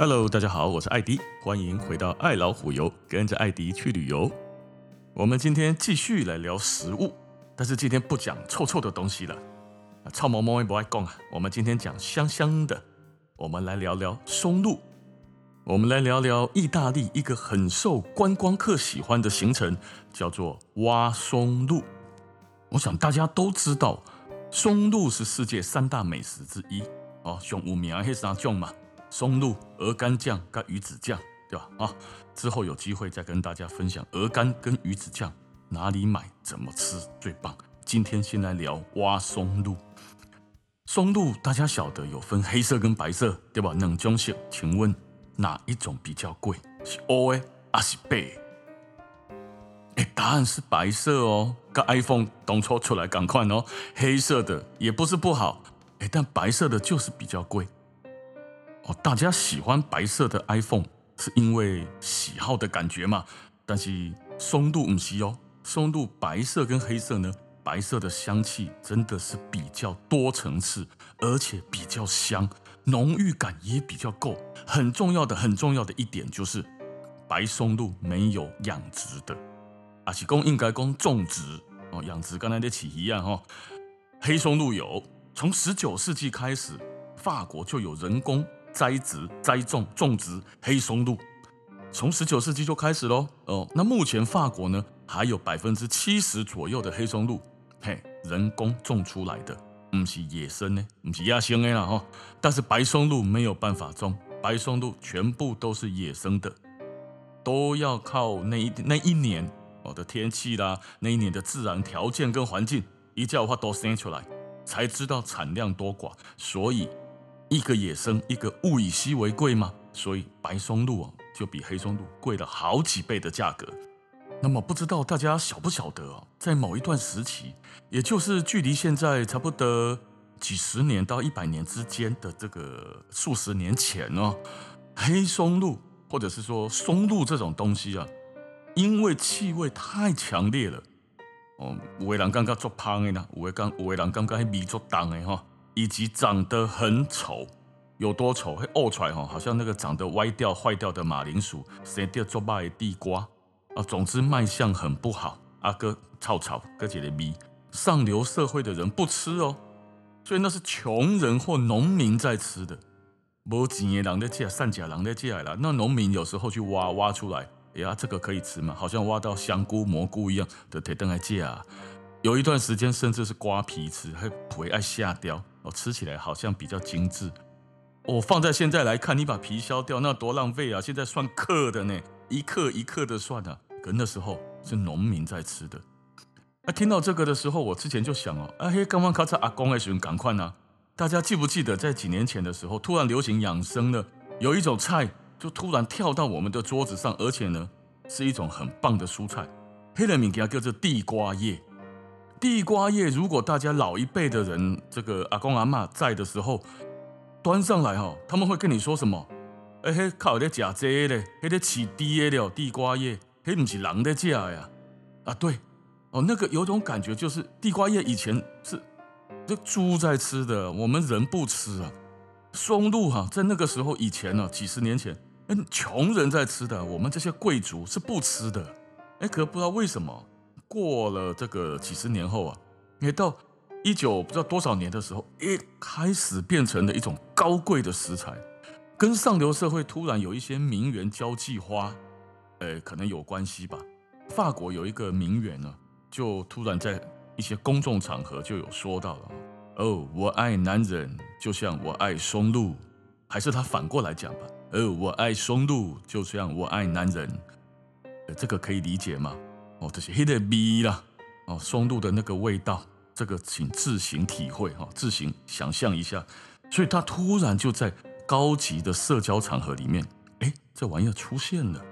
Hello，大家好，我是艾迪，欢迎回到爱老虎游，跟着艾迪去旅游。我们今天继续来聊食物，但是今天不讲臭臭的东西了。臭毛毛也不爱讲啊，我们今天讲香香的。我们来聊聊松露，我们来聊聊意大利一个很受观光客喜欢的行程，叫做挖松露。我想大家都知道，松露是世界三大美食之一哦，上有名的三种嘛。松露、鹅肝酱跟鱼子酱，对吧？啊，之后有机会再跟大家分享鹅肝跟鱼子酱哪里买、怎么吃最棒。今天先来聊挖松露。松露大家晓得有分黑色跟白色，对吧？冷中色，请问哪一种比较贵？是黑的还是白？哎，答案是白色哦。跟 iPhone 当初出来赶快哦，黑色的也不是不好，哎，但白色的就是比较贵。哦，大家喜欢白色的 iPhone 是因为喜好的感觉嘛？但是松露唔是哦，松露白色跟黑色呢，白色的香气真的是比较多层次，而且比较香，浓郁感也比较够。很重要的、很重要的一点就是，白松露没有养殖的，啊，是公应该公种植哦，养殖刚才的起一样哈。黑松露有，从十九世纪开始，法国就有人工。栽植、栽种、种植黑松露，从十九世纪就开始喽。哦，那目前法国呢，还有百分之七十左右的黑松露，嘿，人工种出来的，不是野生的，不是野生的啦哈。但是白松露没有办法种，白松露全部都是野生的，都要靠那一那一年哦的天气啦，那一年的自然条件跟环境，一叫话都生出来，才知道产量多寡，所以。一个野生，一个物以稀为贵嘛，所以白松露啊就比黑松露贵了好几倍的价格。那么不知道大家晓不晓得哦，在某一段时期，也就是距离现在差不多几十年到一百年之间的这个数十年前哦，黑松露或者是说松露这种东西啊，因为气味太强烈了，哦，有的人刚刚做胖的呢，有的刚有的人刚刚还味做重的哈。以及长得很丑，有多丑？会呕出来哈，好像那个长得歪掉、坏掉的马铃薯，谁掉做败的地瓜啊。总之卖相很不好。阿哥臭臭，哥姐的咪，上流社会的人不吃哦，所以那是穷人或农民在吃的。没钱的人在借，善假人在借了。那农民有时候去挖挖出来，哎呀，这个可以吃嘛？好像挖到香菇、蘑菇一样的，铁灯来借啊。有一段时间甚至是瓜皮吃，还会爱下掉。吃起来好像比较精致，我放在现在来看，你把皮削掉，那多浪费啊！现在算克的呢，一克一克的算啊。可那时候是农民在吃的。那听到这个的时候，我之前就想哦，啊嘿，刚刚咔嚓阿公的时候赶快呢。大家记不记得在几年前的时候，突然流行养生了，有一种菜就突然跳到我们的桌子上，而且呢是一种很棒的蔬菜，黑人名给它叫做地瓜叶。地瓜叶，如果大家老一辈的人，这个阿公阿嬷在的时候，端上来哈，他们会跟你说什么？哎嘿，靠在假这嘞，还得起低了地瓜叶，嘿不是人的价呀？啊，对，哦，那个有种感觉，就是地瓜叶以前是这猪在吃的，我们人不吃啊。松露哈，在那个时候以前呢，几十年前，嗯，穷人在吃的，我们这些贵族是不吃的。哎，可不知道为什么。过了这个几十年后啊，也到一九不知道多少年的时候，一开始变成了一种高贵的食材，跟上流社会突然有一些名媛交际花，呃，可能有关系吧。法国有一个名媛呢，就突然在一些公众场合就有说到了：“哦，我爱男人，就像我爱松露。”还是他反过来讲吧：“哦，我爱松露，就像我爱男人。”这个可以理解吗？哦，这些黑的味啦，哦，松露的那个味道，这个请自行体会哈，自行想象一下。所以他突然就在高级的社交场合里面，哎，这玩意儿出现了，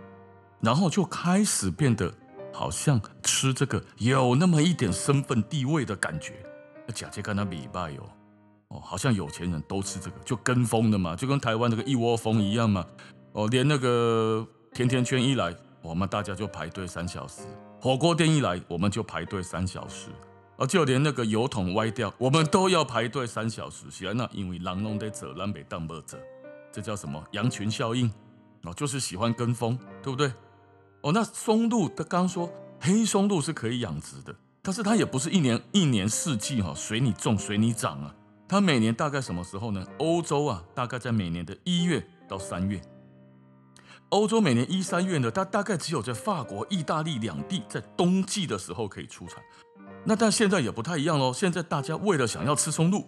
然后就开始变得好像吃这个有那么一点身份地位的感觉。假借跟他比拜哟，哦，好像有钱人都吃这个，就跟风的嘛，就跟台湾那个一窝蜂一样嘛。哦，连那个甜甜圈一来，我们大家就排队三小时。火锅店一来，我们就排队三小时，而就连那个油桶歪掉，我们都要排队三小时。是啊，那因为人拢在做，咱袂当无做，这叫什么羊群效应哦，就是喜欢跟风，对不对？哦，那松露他刚刚说黑松露是可以养殖的，但是它也不是一年一年四季哈随你种随你长啊，它每年大概什么时候呢？欧洲啊，大概在每年的一月到三月。欧洲每年一三月呢，它大概只有在法国、意大利两地在冬季的时候可以出产。那但现在也不太一样喽，现在大家为了想要吃松露，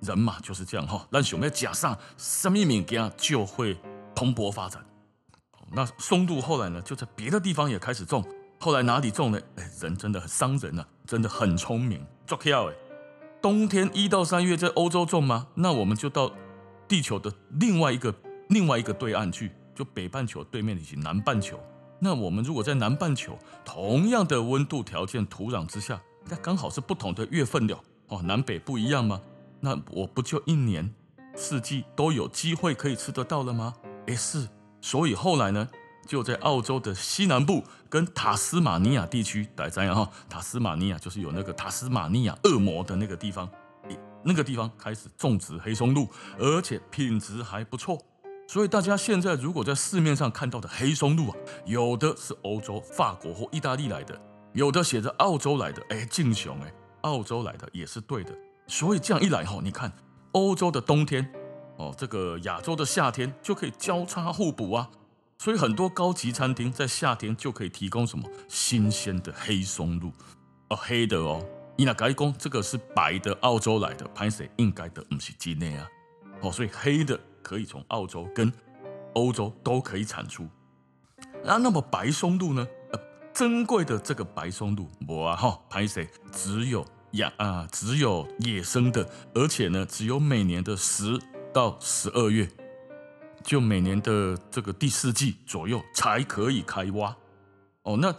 人嘛就是这样哈，让熊妹加上什么敏感就会蓬勃发展。那松露后来呢，就在别的地方也开始种。后来哪里种呢？哎，人真的很伤人啊，真的很聪明。做巧哎，冬天一到三月在欧洲种吗？那我们就到地球的另外一个另外一个对岸去。就北半球对面以及南半球，那我们如果在南半球同样的温度条件、土壤之下，那刚好是不同的月份了哦，南北不一样吗？那我不就一年四季都有机会可以吃得到了吗？诶，是，所以后来呢，就在澳洲的西南部跟塔斯马尼亚地区，大家知道哈，塔斯马尼亚就是有那个塔斯马尼亚恶魔的那个地方，那个地方开始种植黑松露，而且品质还不错。所以大家现在如果在市面上看到的黑松露啊，有的是欧洲、法国或意大利来的，有的写着澳洲来的，哎，敬雄哎，澳洲来的也是对的。所以这样一来哈，你看欧洲的冬天，哦，这个亚洲的夏天就可以交叉互补啊。所以很多高级餐厅在夏天就可以提供什么新鲜的黑松露哦，黑的哦，你那该工这个是白的澳洲来的，拍摄应该的不是境内啊，哦，所以黑的。可以从澳洲跟欧洲都可以产出，那那么白松露呢？呃，珍贵的这个白松露，我啊哈，拍谁？只有养啊，只有野生的，而且呢，只有每年的十到十二月，就每年的这个第四季左右才可以开挖。哦，那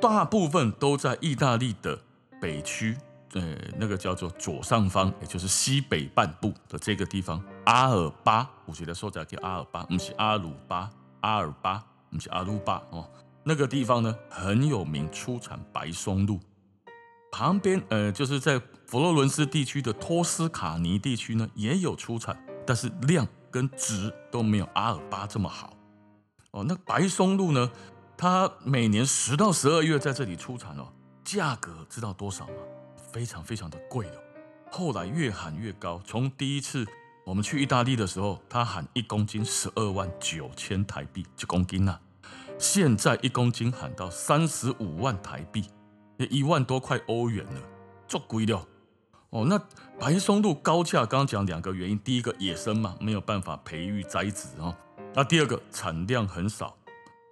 大部分都在意大利的北区。呃，那个叫做左上方，也就是西北半部的这个地方，阿尔巴，我觉得说起来叫阿尔巴，不是阿鲁巴，阿尔巴，不是阿鲁巴哦。那个地方呢，很有名，出产白松露。旁边，呃，就是在佛罗伦斯地区的托斯卡尼地区呢，也有出产，但是量跟质都没有阿尔巴这么好。哦，那白松露呢，它每年十到十二月在这里出产哦，价格知道多少吗？非常非常的贵哦，后来越喊越高。从第一次我们去意大利的时候，他喊一公斤十二万九千台币，一公斤呐、啊。现在一公斤喊到三十五万台币，一万多块欧元了，足贵了哦。那白松露高价，刚刚讲两个原因：第一个野生嘛，没有办法培育栽植哦；那第二个产量很少，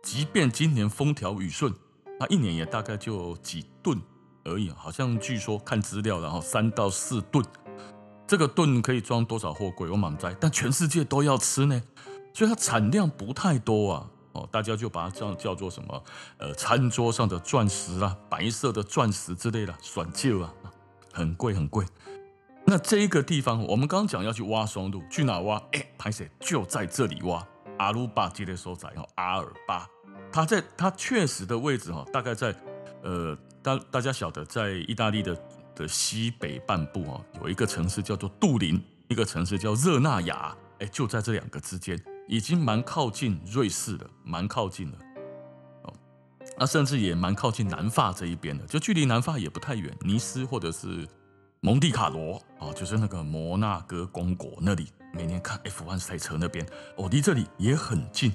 即便今年风调雨顺，那一年也大概就几吨。而已，好像据说看资料，然后三到四吨，这个盾可以装多少货柜？我满载，但全世界都要吃呢，所以它产量不太多啊。哦，大家就把它这样叫做什么？呃，餐桌上的钻石啊，白色的钻石之类的，选旧啊，很贵很贵。那这一个地方，我们刚刚讲要去挖松露，去哪挖？哎，拍谢就在这里挖。阿鲁巴接的所在哈，阿尔巴，它在它确实的位置哈，大概在呃。大大家晓得，在意大利的的西北半部啊，有一个城市叫做杜林，一个城市叫热那亚，哎，就在这两个之间，已经蛮靠近瑞士了，蛮靠近了。哦，那甚至也蛮靠近南法这一边的，就距离南法也不太远，尼斯或者是蒙地卡罗啊，就是那个摩纳哥公国那里，每年看 F1 赛车那边，哦，离这里也很近。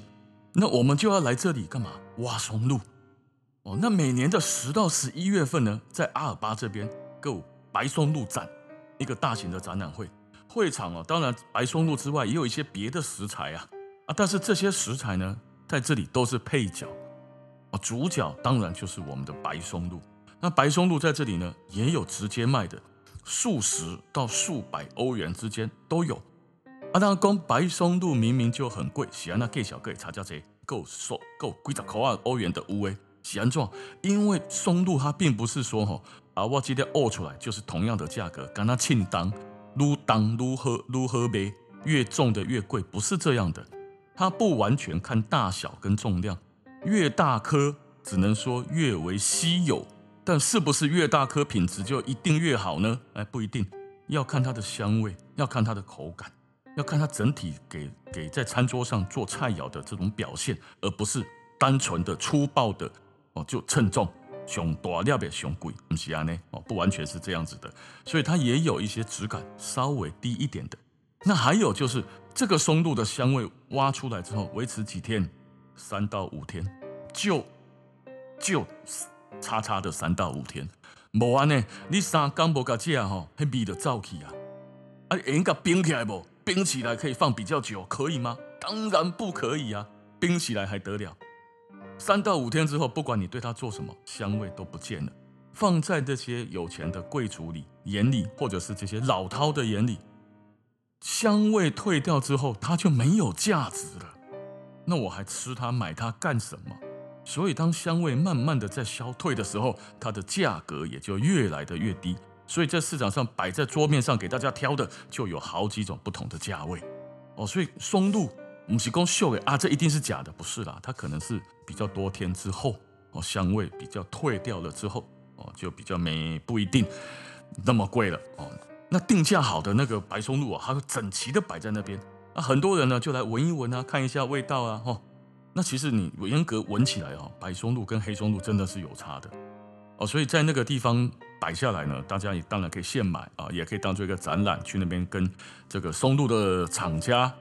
那我们就要来这里干嘛？挖松露。哦，那每年的十到十一月份呢，在阿尔巴这边有白松露展，一个大型的展览会。会场哦，当然白松露之外，也有一些别的食材啊啊，但是这些食材呢，在这里都是配角，啊，主角当然就是我们的白松露。那白松露在这里呢，也有直接卖的，数十到数百欧元之间都有。啊，当然，光白松露明明就很贵，喜欢那给小哥查价这够收够几十块欧元的乌诶。喜安状，因为松露它并不是说哈啊，我今天挖出来就是同样的价格，跟它称当，撸当撸喝撸喝呗，越重的越贵，不是这样的。它不完全看大小跟重量，越大颗只能说越为稀有，但是不是越大颗品质就一定越好呢？哎，不一定，要看它的香味，要看它的口感，要看它整体给给在餐桌上做菜肴的这种表现，而不是单纯的粗暴的哦，就称重，熊大粒的熊贵，不是安尼哦，不完全是这样子的，所以它也有一些质感稍微低一点的。那还有就是这个松露的香味挖出来之后，维持几天，三到五天，就就叉叉的三到五天。无安呢，你三缸不加这吼，那味就走去啊！啊，应该冰起来不？冰起来可以放比较久，可以吗？当然不可以啊！冰起来还得了？三到五天之后，不管你对它做什么，香味都不见了。放在这些有钱的贵族里眼里，或者是这些老饕的眼里，香味退掉之后，它就没有价值了。那我还吃它买它干什么？所以，当香味慢慢的在消退的时候，它的价格也就越来的越低。所以在市场上摆在桌面上给大家挑的，就有好几种不同的价位。哦，所以松露不是说秀的啊，这一定是假的，不是啦，它可能是比较多天之后，哦，香味比较退掉了之后，哦，就比较没不一定那么贵了。哦，那定价好的那个白松露啊，它整齐的摆在那边，啊，很多人呢就来闻一闻啊，看一下味道啊，哦。那其实你严格闻起来哦，白松露跟黑松露真的是有差的哦，所以在那个地方摆下来呢，大家也当然可以现买啊，也可以当做一个展览，去那边跟这个松露的厂家、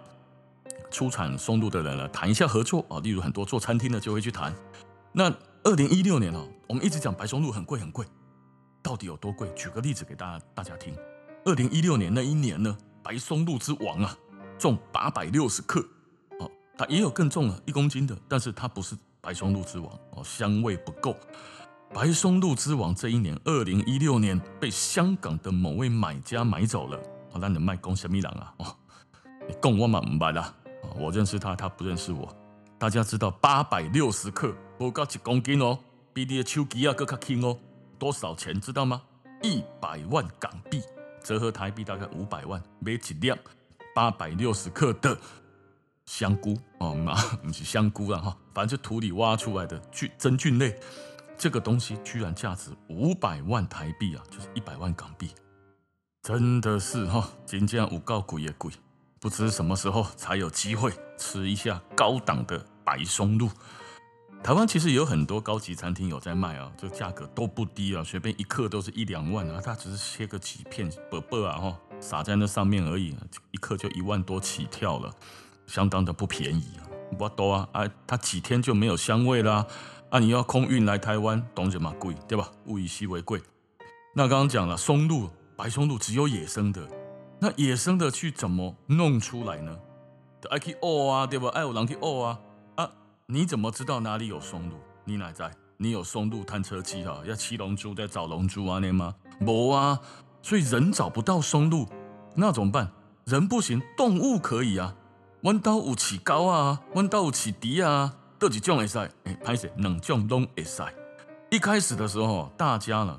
出产松露的人呢谈一下合作啊。例如很多做餐厅的就会去谈。那二零一六年哦，我们一直讲白松露很贵很贵，到底有多贵？举个例子给大家大家听。二零一六年那一年呢，白松露之王啊，重八百六十克。它也有更重了一公斤的，但是它不是白松露之王哦，香味不够。白松露之王这一年，二零一六年被香港的某位买家买走了。哦，那你卖公什么人啊？哦，你供我嘛唔白啦。我认识他，他不认识我。大家知道八百六十克不够一公斤哦，比你的手机啊更加轻哦。多少钱知道吗？一百万港币，折合台币大概五百万，买一辆八百六十克的。香菇哦，不是香菇了哈，反正就土里挖出来的菌真菌类，这个东西居然价值五百万台币啊，就是一百万港币，真的是哈，真正有够贵也贵，不知什么时候才有机会吃一下高档的白松露。台湾其实有很多高级餐厅有在卖啊，这价格都不低啊，随便一克都是一两万啊，它只是切个几片薄薄啊哈，撒在那上面而已，一克就一万多起跳了。相当的不便宜啊，不多啊，啊，它几天就没有香味啦，啊，你要空运来台湾，懂什么贵，对吧？物以稀为贵。那刚刚讲了松露，白松露只有野生的，那野生的去怎么弄出来呢？爱去挖啊，对吧？爱有人去挖啊，啊，你怎么知道哪里有松露？你哪在？你有松露探测器哈？要七龙珠在找龙珠啊，那吗？没啊，所以人找不到松露，那怎么办？人不行，动物可以啊。弯刀有起高啊，弯刀有起低啊，都几种会使？哎，拍摄两种都会使。一开始的时候，大家呢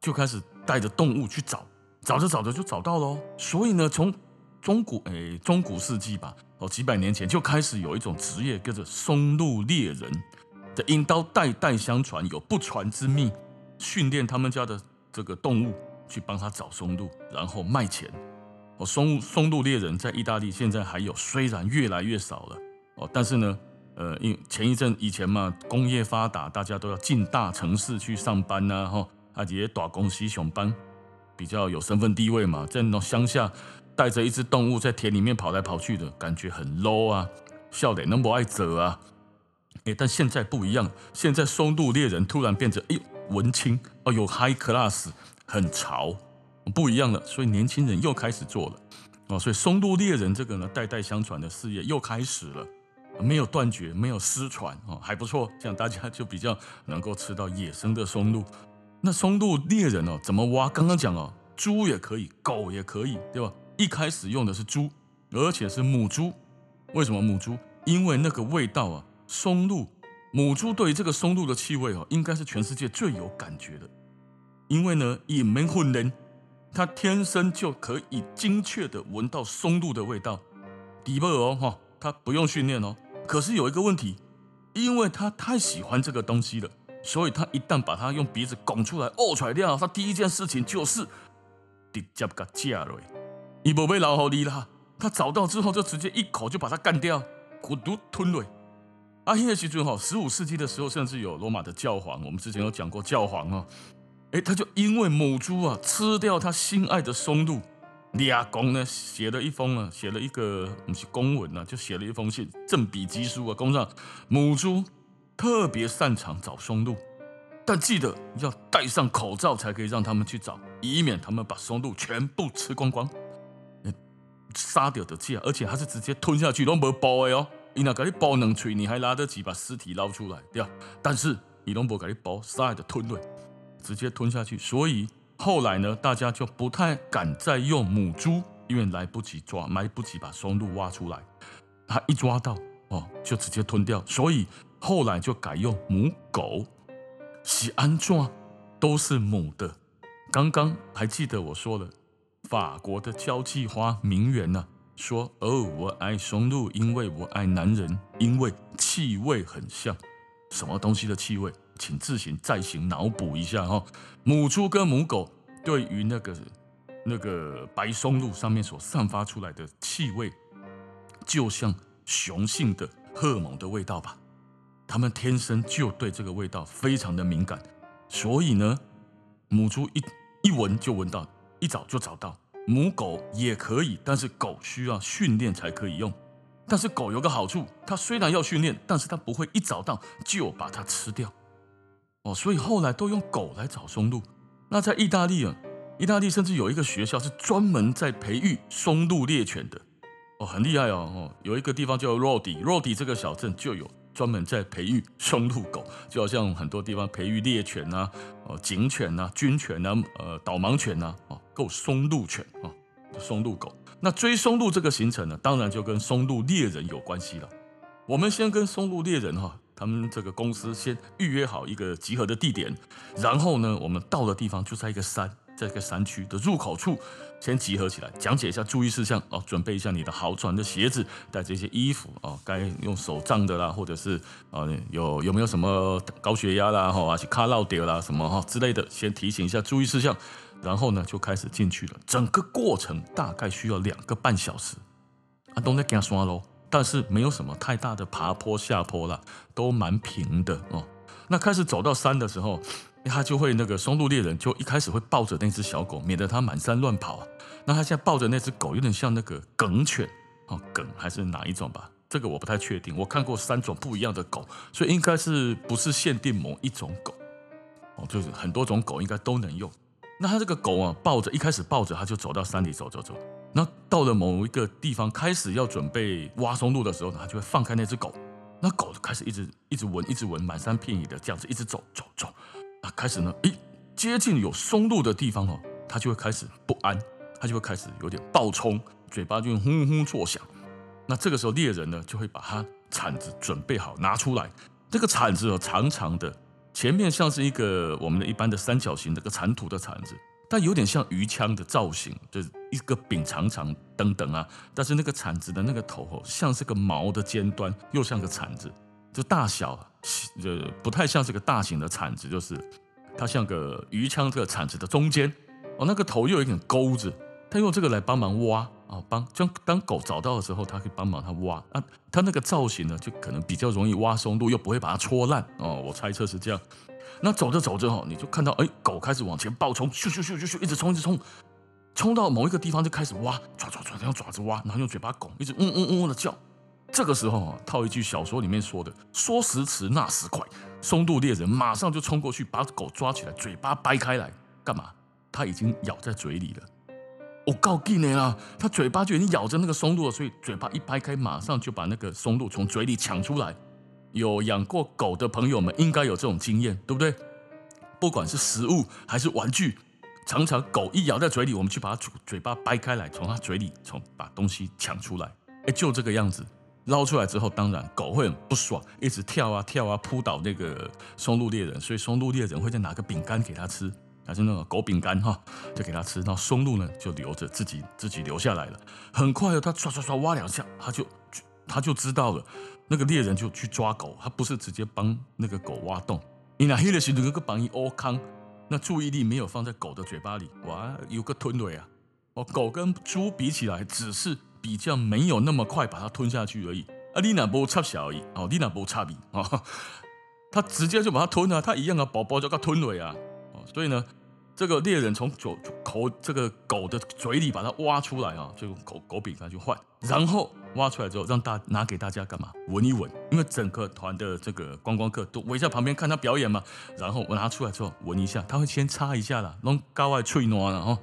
就开始带着动物去找，找着找着就找到喽。所以呢，从中古哎中古世纪吧，哦几百年前就开始有一种职业，叫做松露猎人。的阴刀代代相传，有不传之秘，训练他们家的这个动物去帮他找松露，然后卖钱。哦松松露猎人在意大利现在还有，虽然越来越少了哦，但是呢，呃，因前一阵以前嘛，工业发达，大家都要进大城市去上班呐，哈，啊这些大公司上班比较有身份地位嘛，在那乡下带着一只动物在田里面跑来跑去的感觉很 low 啊，笑脸那么爱折啊，哎，但现在不一样，现在松露猎人突然变成哎文青哦，有 high class，很潮。不一样了，所以年轻人又开始做了，哦，所以松露猎人这个呢，代代相传的事业又开始了，没有断绝，没有失传，哦，还不错，这样大家就比较能够吃到野生的松露。那松露猎人哦，怎么挖？刚刚讲哦，猪也可以，狗也可以，对吧？一开始用的是猪，而且是母猪。为什么母猪？因为那个味道啊，松露，母猪对于这个松露的气味哦，应该是全世界最有感觉的，因为呢，也没混人。它天生就可以精确的闻到松露的味道，底部哦哈，它不用训练哦。可是有一个问题，因为它太喜欢这个东西了，所以他一旦把它用鼻子拱出来，呕出来掉，他第一件事情就是直接给它吃了。伊不被老好你啦，他找到之后就直接一口就把它干掉，咕嘟吞了。阿希的西尊哈，十五世纪的时候，甚至有罗马的教皇，我们之前有讲过教皇哦，哎，他就因为母猪啊吃掉他心爱的松露，俩公呢写了一封啊，写了一个不是公文啊，就写了一封信，赠笔疾书啊，公上母猪特别擅长找松露，但记得要戴上口罩才可以让他们去找，以免他们把松露全部吃光光，杀掉的鸡啊，而且还是直接吞下去，都没包的哦。伊那给你包两锤，你还来得及把尸体捞出来，对吧？但是伊拢无给你包，杀的吞了，直接吞下去。所以后来呢，大家就不太敢再用母猪，因为来不及抓，来不及把松露挖出来。他一抓到哦，就直接吞掉。所以后来就改用母狗，是安怎都是母的。刚刚还记得我说了，法国的交际花名媛呢、说哦，我爱松露，因为我爱男人，因为气味很像。什么东西的气味？请自行再行脑补一下哈。母猪跟母狗对于那个那个白松露上面所散发出来的气味，就像雄性的荷尔蒙的味道吧？它们天生就对这个味道非常的敏感，所以呢，母猪一一闻就闻到，一找就找到。母狗也可以，但是狗需要训练才可以用。但是狗有个好处，它虽然要训练，但是它不会一找到就把它吃掉。哦，所以后来都用狗来找松露。那在意大利啊，意大利甚至有一个学校是专门在培育松露猎犬的。哦，很厉害哦。哦，有一个地方叫罗迪，罗迪这个小镇就有专门在培育松露狗，就好像很多地方培育猎犬啊、呃警犬啊、军犬啊、呃导盲犬啊。哦够松露犬啊，松露狗。那追松露这个行程呢，当然就跟松露猎人有关系了。我们先跟松露猎人哈，他们这个公司先预约好一个集合的地点，然后呢，我们到的地方就在一个山，在个山区的入口处，先集合起来，讲解一下注意事项哦，准备一下你的好穿的鞋子，带这些衣服哦，该用手杖的啦，或者是啊有有没有什么高血压啦，哈，还是卡烙掉啦什么哈之类的，先提醒一下注意事项。然后呢，就开始进去了。整个过程大概需要两个半小时。啊，都在行山喽，但是没有什么太大的爬坡下坡啦，都蛮平的哦。那开始走到山的时候，他就会那个松露猎人就一开始会抱着那只小狗，免得它满山乱跑。那他现在抱着那只狗，有点像那个梗犬哦，梗还是哪一种吧？这个我不太确定。我看过三种不一样的狗，所以应该是不是限定某一种狗哦，就是很多种狗应该都能用。那他这个狗啊，抱着一开始抱着，他就走到山里走走走。那到了某一个地方，开始要准备挖松露的时候呢，他就会放开那只狗。那狗就开始一直一直闻，一直闻，满山遍野的这样子一直走走走。啊开始呢，诶，接近有松露的地方哦，它就会开始不安，它就会开始有点暴冲，嘴巴就会轰轰作响。那这个时候猎人呢，就会把它铲子准备好拿出来。这个铲子哦，长长的。前面像是一个我们的一般的三角形的个铲土的铲子，但有点像鱼枪的造型，就是一个柄长长等等啊。但是那个铲子的那个头哦，像是个矛的尖端，又像个铲子，就大小就不太像是个大型的铲子，就是它像个鱼枪这个铲子的中间哦，那个头又有一点钩子，它用这个来帮忙挖。哦，帮将当狗找到的时候，它可以帮忙它挖啊。它那个造型呢，就可能比较容易挖松露，又不会把它戳烂哦。我猜测是这样。那走着走着哈，你就看到哎，狗开始往前暴冲，咻咻咻咻咻，一直冲一直冲，冲到某一个地方就开始挖，抓抓抓，用爪子挖，然后用嘴巴拱，一直嗡嗡嗡的叫。这个时候啊，套一句小说里面说的，说时迟那时快，松露猎人马上就冲过去，把狗抓起来，嘴巴掰开来，干嘛？它已经咬在嘴里了。我告诉你啦，他嘴巴就已经咬着那个松露了，所以嘴巴一掰开，马上就把那个松露从嘴里抢出来。有养过狗的朋友们应该有这种经验，对不对？不管是食物还是玩具，常常狗一咬在嘴里，我们去把它嘴巴掰开来，从它嘴里从把东西抢出来。哎，就这个样子，捞出来之后，当然狗会很不爽，一直跳啊跳啊，扑倒那个松露猎人，所以松露猎人会再拿个饼干给他吃。还是那个狗饼干哈，就给他吃。然后松露呢，就留着自己自己留下来了。很快哦，他刷刷刷挖两下，他就他就知道了。那个猎人就去抓狗，他不是直接帮那个狗挖洞。你那黑的是那个帮一窝康，那注意力没有放在狗的嘴巴里，哇，有个吞尾啊。哦，狗跟猪比起来，只是比较没有那么快把它吞下去而已。啊，你那不插小而已哦，你那不插鼻哦，他直接就把它吞了，他一样的宝宝就给它吞了呀。哦，所以呢。这个猎人从狗口这个狗的嘴里把它挖出来啊，就狗狗饼干去换，然后挖出来之后让大拿给大家干嘛？闻一闻，因为整个团的这个观光客都围在旁边看他表演嘛。然后我拿出来之后闻一下，他会先擦一下啦，弄高外脆糯了哦。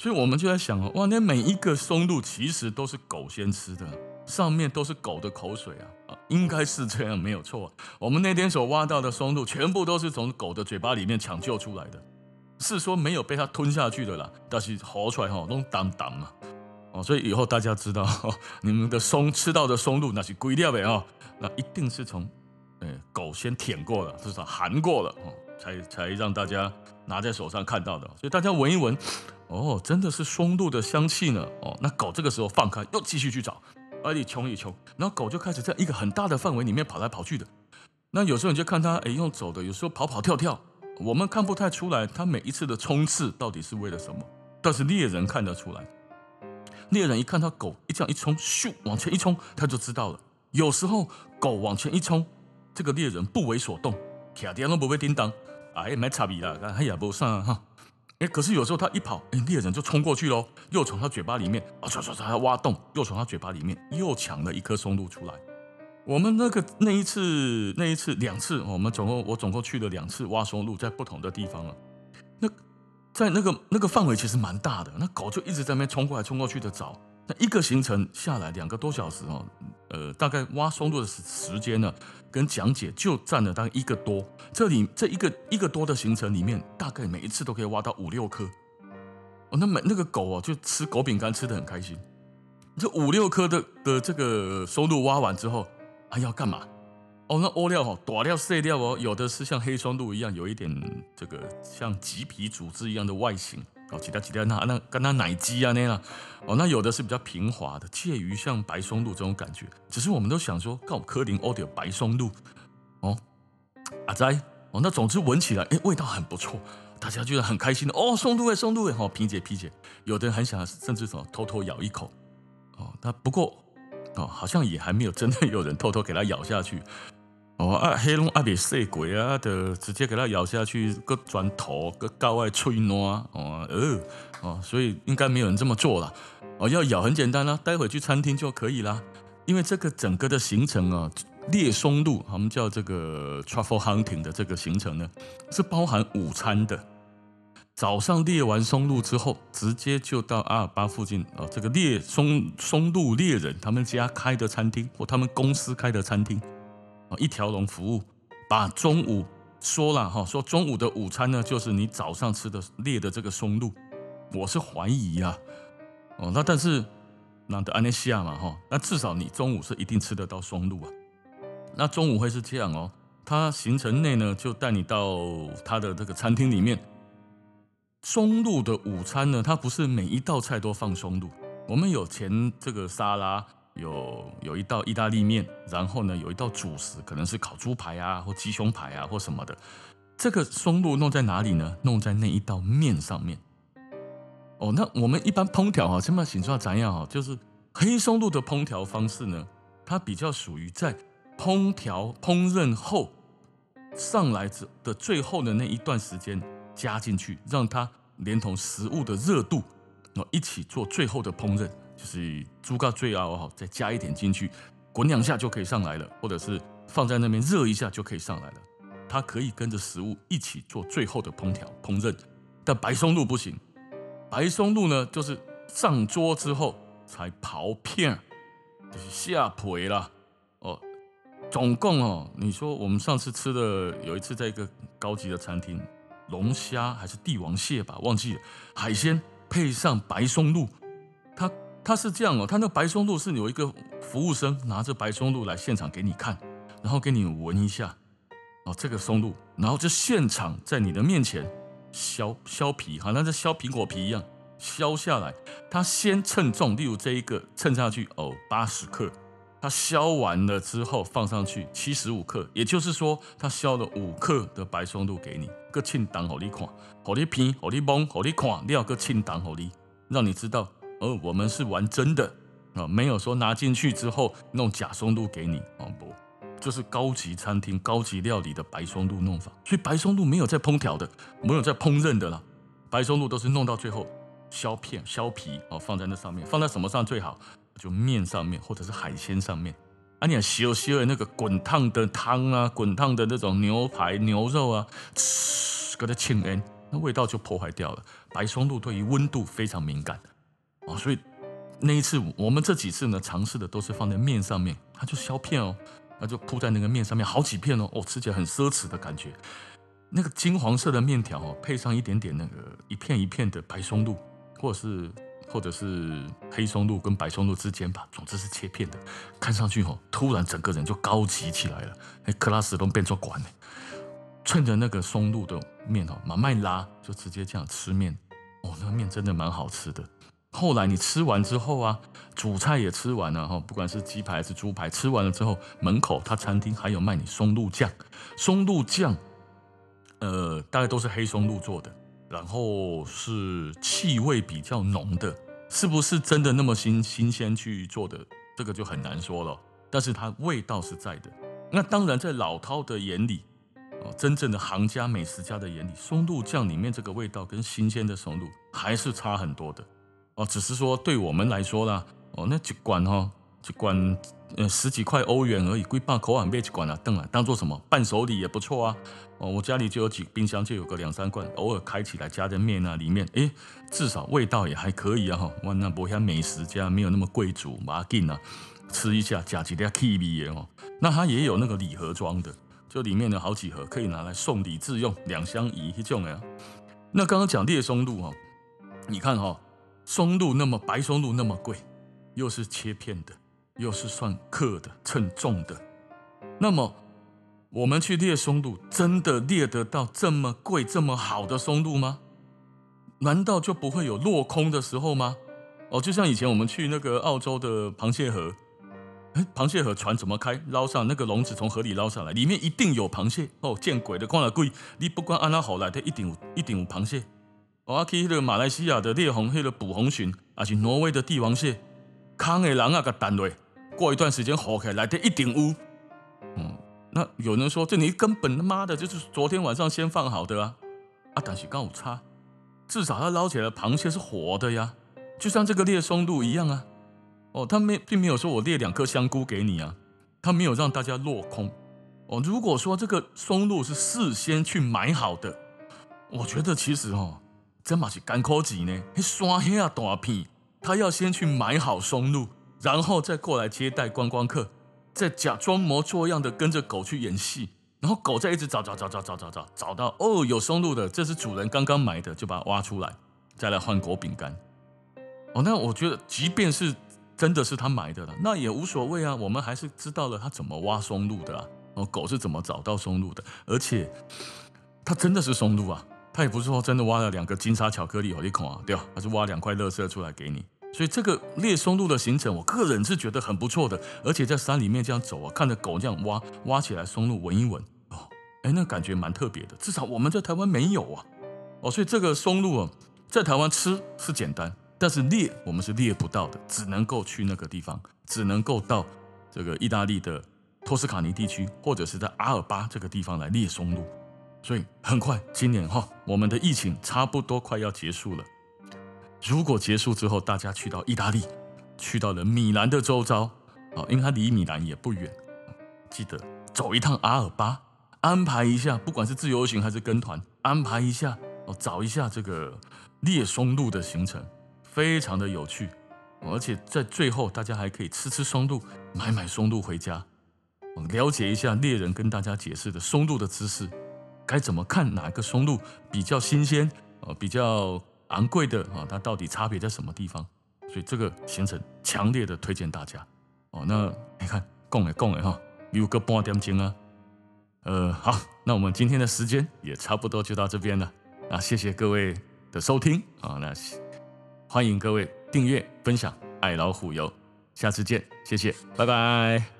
所以我们就在想哦，哇，那每一个松露其实都是狗先吃的，上面都是狗的口水啊啊，应该是这样没有错。我们那天所挖到的松露全部都是从狗的嘴巴里面抢救出来的。是说没有被它吞下去的啦，但是活出来哈，都当当嘛，哦，所以以后大家知道，你们的松吃到的松露那是龟掉的哦，那一定是从，呃，狗先舔过了，至少含过了哦，才才让大家拿在手上看到的，所以大家闻一闻，哦，真的是松露的香气呢，哦，那狗这个时候放开，又继续去找，而你冲一冲，然后狗就开始在一个很大的范围里面跑来跑去的，那有时候你就看它，哎，用走的，有时候跑跑跳跳。我们看不太出来，它每一次的冲刺到底是为了什么？但是猎人看得出来，猎人一看到狗一这样一冲，咻往前一冲，他就知道了。有时候狗往前一冲，这个猎人不为所动，卡点都不会叮当，哎，没差别啦，哎呀，不上哈。哎，可是有时候他一跑，哎，猎人就冲过去喽，又从他嘴巴里面啊，唰唰唰，挖洞，又从他嘴巴里面又抢了一颗松露出来。我们那个那一次那一次两次，我们总共我总共去了两次挖松露，在不同的地方了。那在那个那个范围其实蛮大的，那狗就一直在那边冲过来冲过去的找。那一个行程下来两个多小时哦，呃，大概挖松露的时时间呢，跟讲解就占了大概一个多。这里这一个一个多的行程里面，大概每一次都可以挖到五六颗。哦，那每那个狗哦，就吃狗饼干吃得很开心。这五六颗的的这个松露挖完之后。还要干嘛？哦，那欧料哦，大料细料哦，有的是像黑松露一样，有一点这个像棘皮组织一样的外形哦，其他其他那那跟那奶鸡啊那样哦，那有的是比较平滑的，介于像白松露这种感觉。只是我们都想说，告科林欧的白松露哦，阿仔哦，那总之闻起来哎，味道很不错，大家觉得很开心的哦，松露哎，松露哎，好皮姐皮姐，有的人很想甚至说偷偷咬一口哦，那不过。哦，好像也还没有真的有人偷偷给它咬下去。哦啊，黑龙阿比赛鬼啊的，直接给它咬下去，个砖头个高外脆糯哦呃哦，所以应该没有人这么做了。哦，要咬很简单啦，待会去餐厅就可以啦。因为这个整个的行程啊，猎松露，我们叫这个 truffle hunting 的这个行程呢，是包含午餐的。早上猎完松露之后，直接就到阿尔巴附近啊，这个猎松松露猎人他们家开的餐厅或他们公司开的餐厅，一条龙服务，把中午说了哈，说中午的午餐呢，就是你早上吃的猎的这个松露。我是怀疑啊，哦，那但是那的安内西亚嘛哈，那至少你中午是一定吃得到松露啊。那中午会是这样哦，他行程内呢就带你到他的这个餐厅里面。松露的午餐呢，它不是每一道菜都放松露。我们有前这个沙拉，有有一道意大利面，然后呢有一道主食，可能是烤猪排啊，或鸡胸排啊，或什么的。这个松露弄在哪里呢？弄在那一道面上面。哦，那我们一般烹调啊，先把形状怎样啊？就是黑松露的烹调方式呢，它比较属于在烹调烹饪后上来之的最后的那一段时间。加进去，让它连同食物的热度，哦一起做最后的烹饪，就是猪肝最熬好，再加一点进去，滚两下就可以上来了，或者是放在那边热一下就可以上来了。它可以跟着食物一起做最后的烹调烹饪，但白松露不行。白松露呢，就是上桌之后才刨片，就是下皮啦。哦，总共哦，你说我们上次吃的有一次在一个高级的餐厅。龙虾还是帝王蟹吧，忘记了。海鲜配上白松露，它它是这样哦，它那白松露是有一个服务生拿着白松露来现场给你看，然后给你闻一下，哦，这个松露，然后就现场在你的面前削削皮，好像在削苹果皮一样削下来。他先称重，例如这一个称下去哦，八十克。他削完了之后放上去七十五克，也就是说他削了五克的白松露给你，个清档好你看，好你品，好你摸，好你看，料个清档好你，让你知道，哦，我们是玩真的，啊，没有说拿进去之后弄假松露给你哦，不，就是高级餐厅高级料理的白松露弄法，所以白松露没有在烹调的，没有在烹饪的啦，白松露都是弄到最后削片削皮哦，放在那上面，放在什么上最好？就面上面或者是海鲜上面，啊，你烧烧的那个滚烫的汤啊，滚烫的那种牛排牛肉啊，呲，给它清烟，那味道就破坏掉了。白松露对于温度非常敏感哦，所以。那一次，我们这几次呢，尝试的都是放在面上面，它就削片哦，那就铺在那个面上面，好几片哦，哦，吃起来很奢侈的感觉。那个金黄色的面条哦，配上一点点那个一片一片的白松露，或者是或者是黑松露跟白松露之间吧，总之是切片的，看上去哦，突然整个人就高级起来了，哎，克拉斯都变作管了，趁着那个松露的面哦，慢慢拉，就直接这样吃面，哦，那个面真的蛮好吃的。后来你吃完之后啊，主菜也吃完了哈，不管是鸡排还是猪排，吃完了之后，门口他餐厅还有卖你松露酱，松露酱，呃，大概都是黑松露做的，然后是气味比较浓的，是不是真的那么新新鲜去做的，这个就很难说了。但是它味道是在的。那当然，在老饕的眼里，哦，真正的行家美食家的眼里，松露酱里面这个味道跟新鲜的松露还是差很多的。哦，只是说对我们来说啦，哦，那一罐哈，一罐呃十几块欧元而已，贵把口碗贝一罐啊，当啊，当做什么伴手礼也不错啊。哦，我家里就有几冰箱，就有个两三罐，偶尔开起来加在面啊里面，诶，至少味道也还可以啊哈。哇，那不像美食家没有那么贵族，马进啊，吃一下加几粒 kiwi 哦。那它也有那个礼盒装的，就里面有好几盒可以拿来送礼自用，两相宜一种呀。那刚刚讲烈松露哈，你看哈。松露那么白松露那么贵，又是切片的，又是算克的称重的，那么我们去猎松露，真的猎得到这么贵这么好的松露吗？难道就不会有落空的时候吗？哦，就像以前我们去那个澳洲的螃蟹河，哎，螃蟹河船怎么开？捞上那个笼子从河里捞上来，里面一定有螃蟹哦，见鬼的，光了贵，你不管按哪好来，它一定有，一定有螃蟹。我去那个马来西亚的烈红，那个捕红鲟，还是挪威的帝王蟹，康的人啊个单位，过一段时间好起来，来的一定有。嗯，那有人说，这你根本他妈的就是昨天晚上先放好的啊，啊，但是刚好差，至少他捞起来的螃蟹是活的呀，就像这个烈松露一样啊。哦，他没并没有说我列两颗香菇给你啊，他没有让大家落空。哦，如果说这个松露是事先去买好的，我觉得其实哦。这嘛是干苦钱呢，那山遐大片，他要先去买好松露，然后再过来接待观光客，再假装模作样的跟着狗去演戏，然后狗再一直找找找找找找找，找到哦有松露的，这是主人刚刚买的，就把它挖出来，再来换果饼干。哦，那我觉得即便是真的是他买的了，那也无所谓啊，我们还是知道了他怎么挖松露的啊，哦，狗是怎么找到松露的，而且它真的是松露啊。他也不是说真的挖了两个金沙巧克力好一孔啊，对吧？他是挖两块乐色出来给你。所以这个猎松露的行程，我个人是觉得很不错的。而且在山里面这样走啊，看着狗这样挖，挖起来松露闻一闻，哦，哎，那感觉蛮特别的。至少我们在台湾没有啊，哦，所以这个松露啊，在台湾吃是简单，但是猎我们是猎不到的，只能够去那个地方，只能够到这个意大利的托斯卡尼地区，或者是在阿尔巴这个地方来猎松露。所以很快，今年哈，我们的疫情差不多快要结束了。如果结束之后，大家去到意大利，去到了米兰的周遭，啊，因为它离米兰也不远，记得走一趟阿尔巴，安排一下，不管是自由行还是跟团，安排一下哦，找一下这个猎松露的行程，非常的有趣，而且在最后，大家还可以吃吃松露，买买松露回家，了解一下猎人跟大家解释的松露的知识。该怎么看哪一个松露比较新鲜，呃，比较昂贵的啊？它到底差别在什么地方？所以这个行程强烈的推荐大家哦。那你看，讲诶讲诶哈，有个半点钟啊。呃，好，那我们今天的时间也差不多就到这边了。那谢谢各位的收听啊，那欢迎各位订阅分享爱老虎游，下次见，谢谢，拜拜。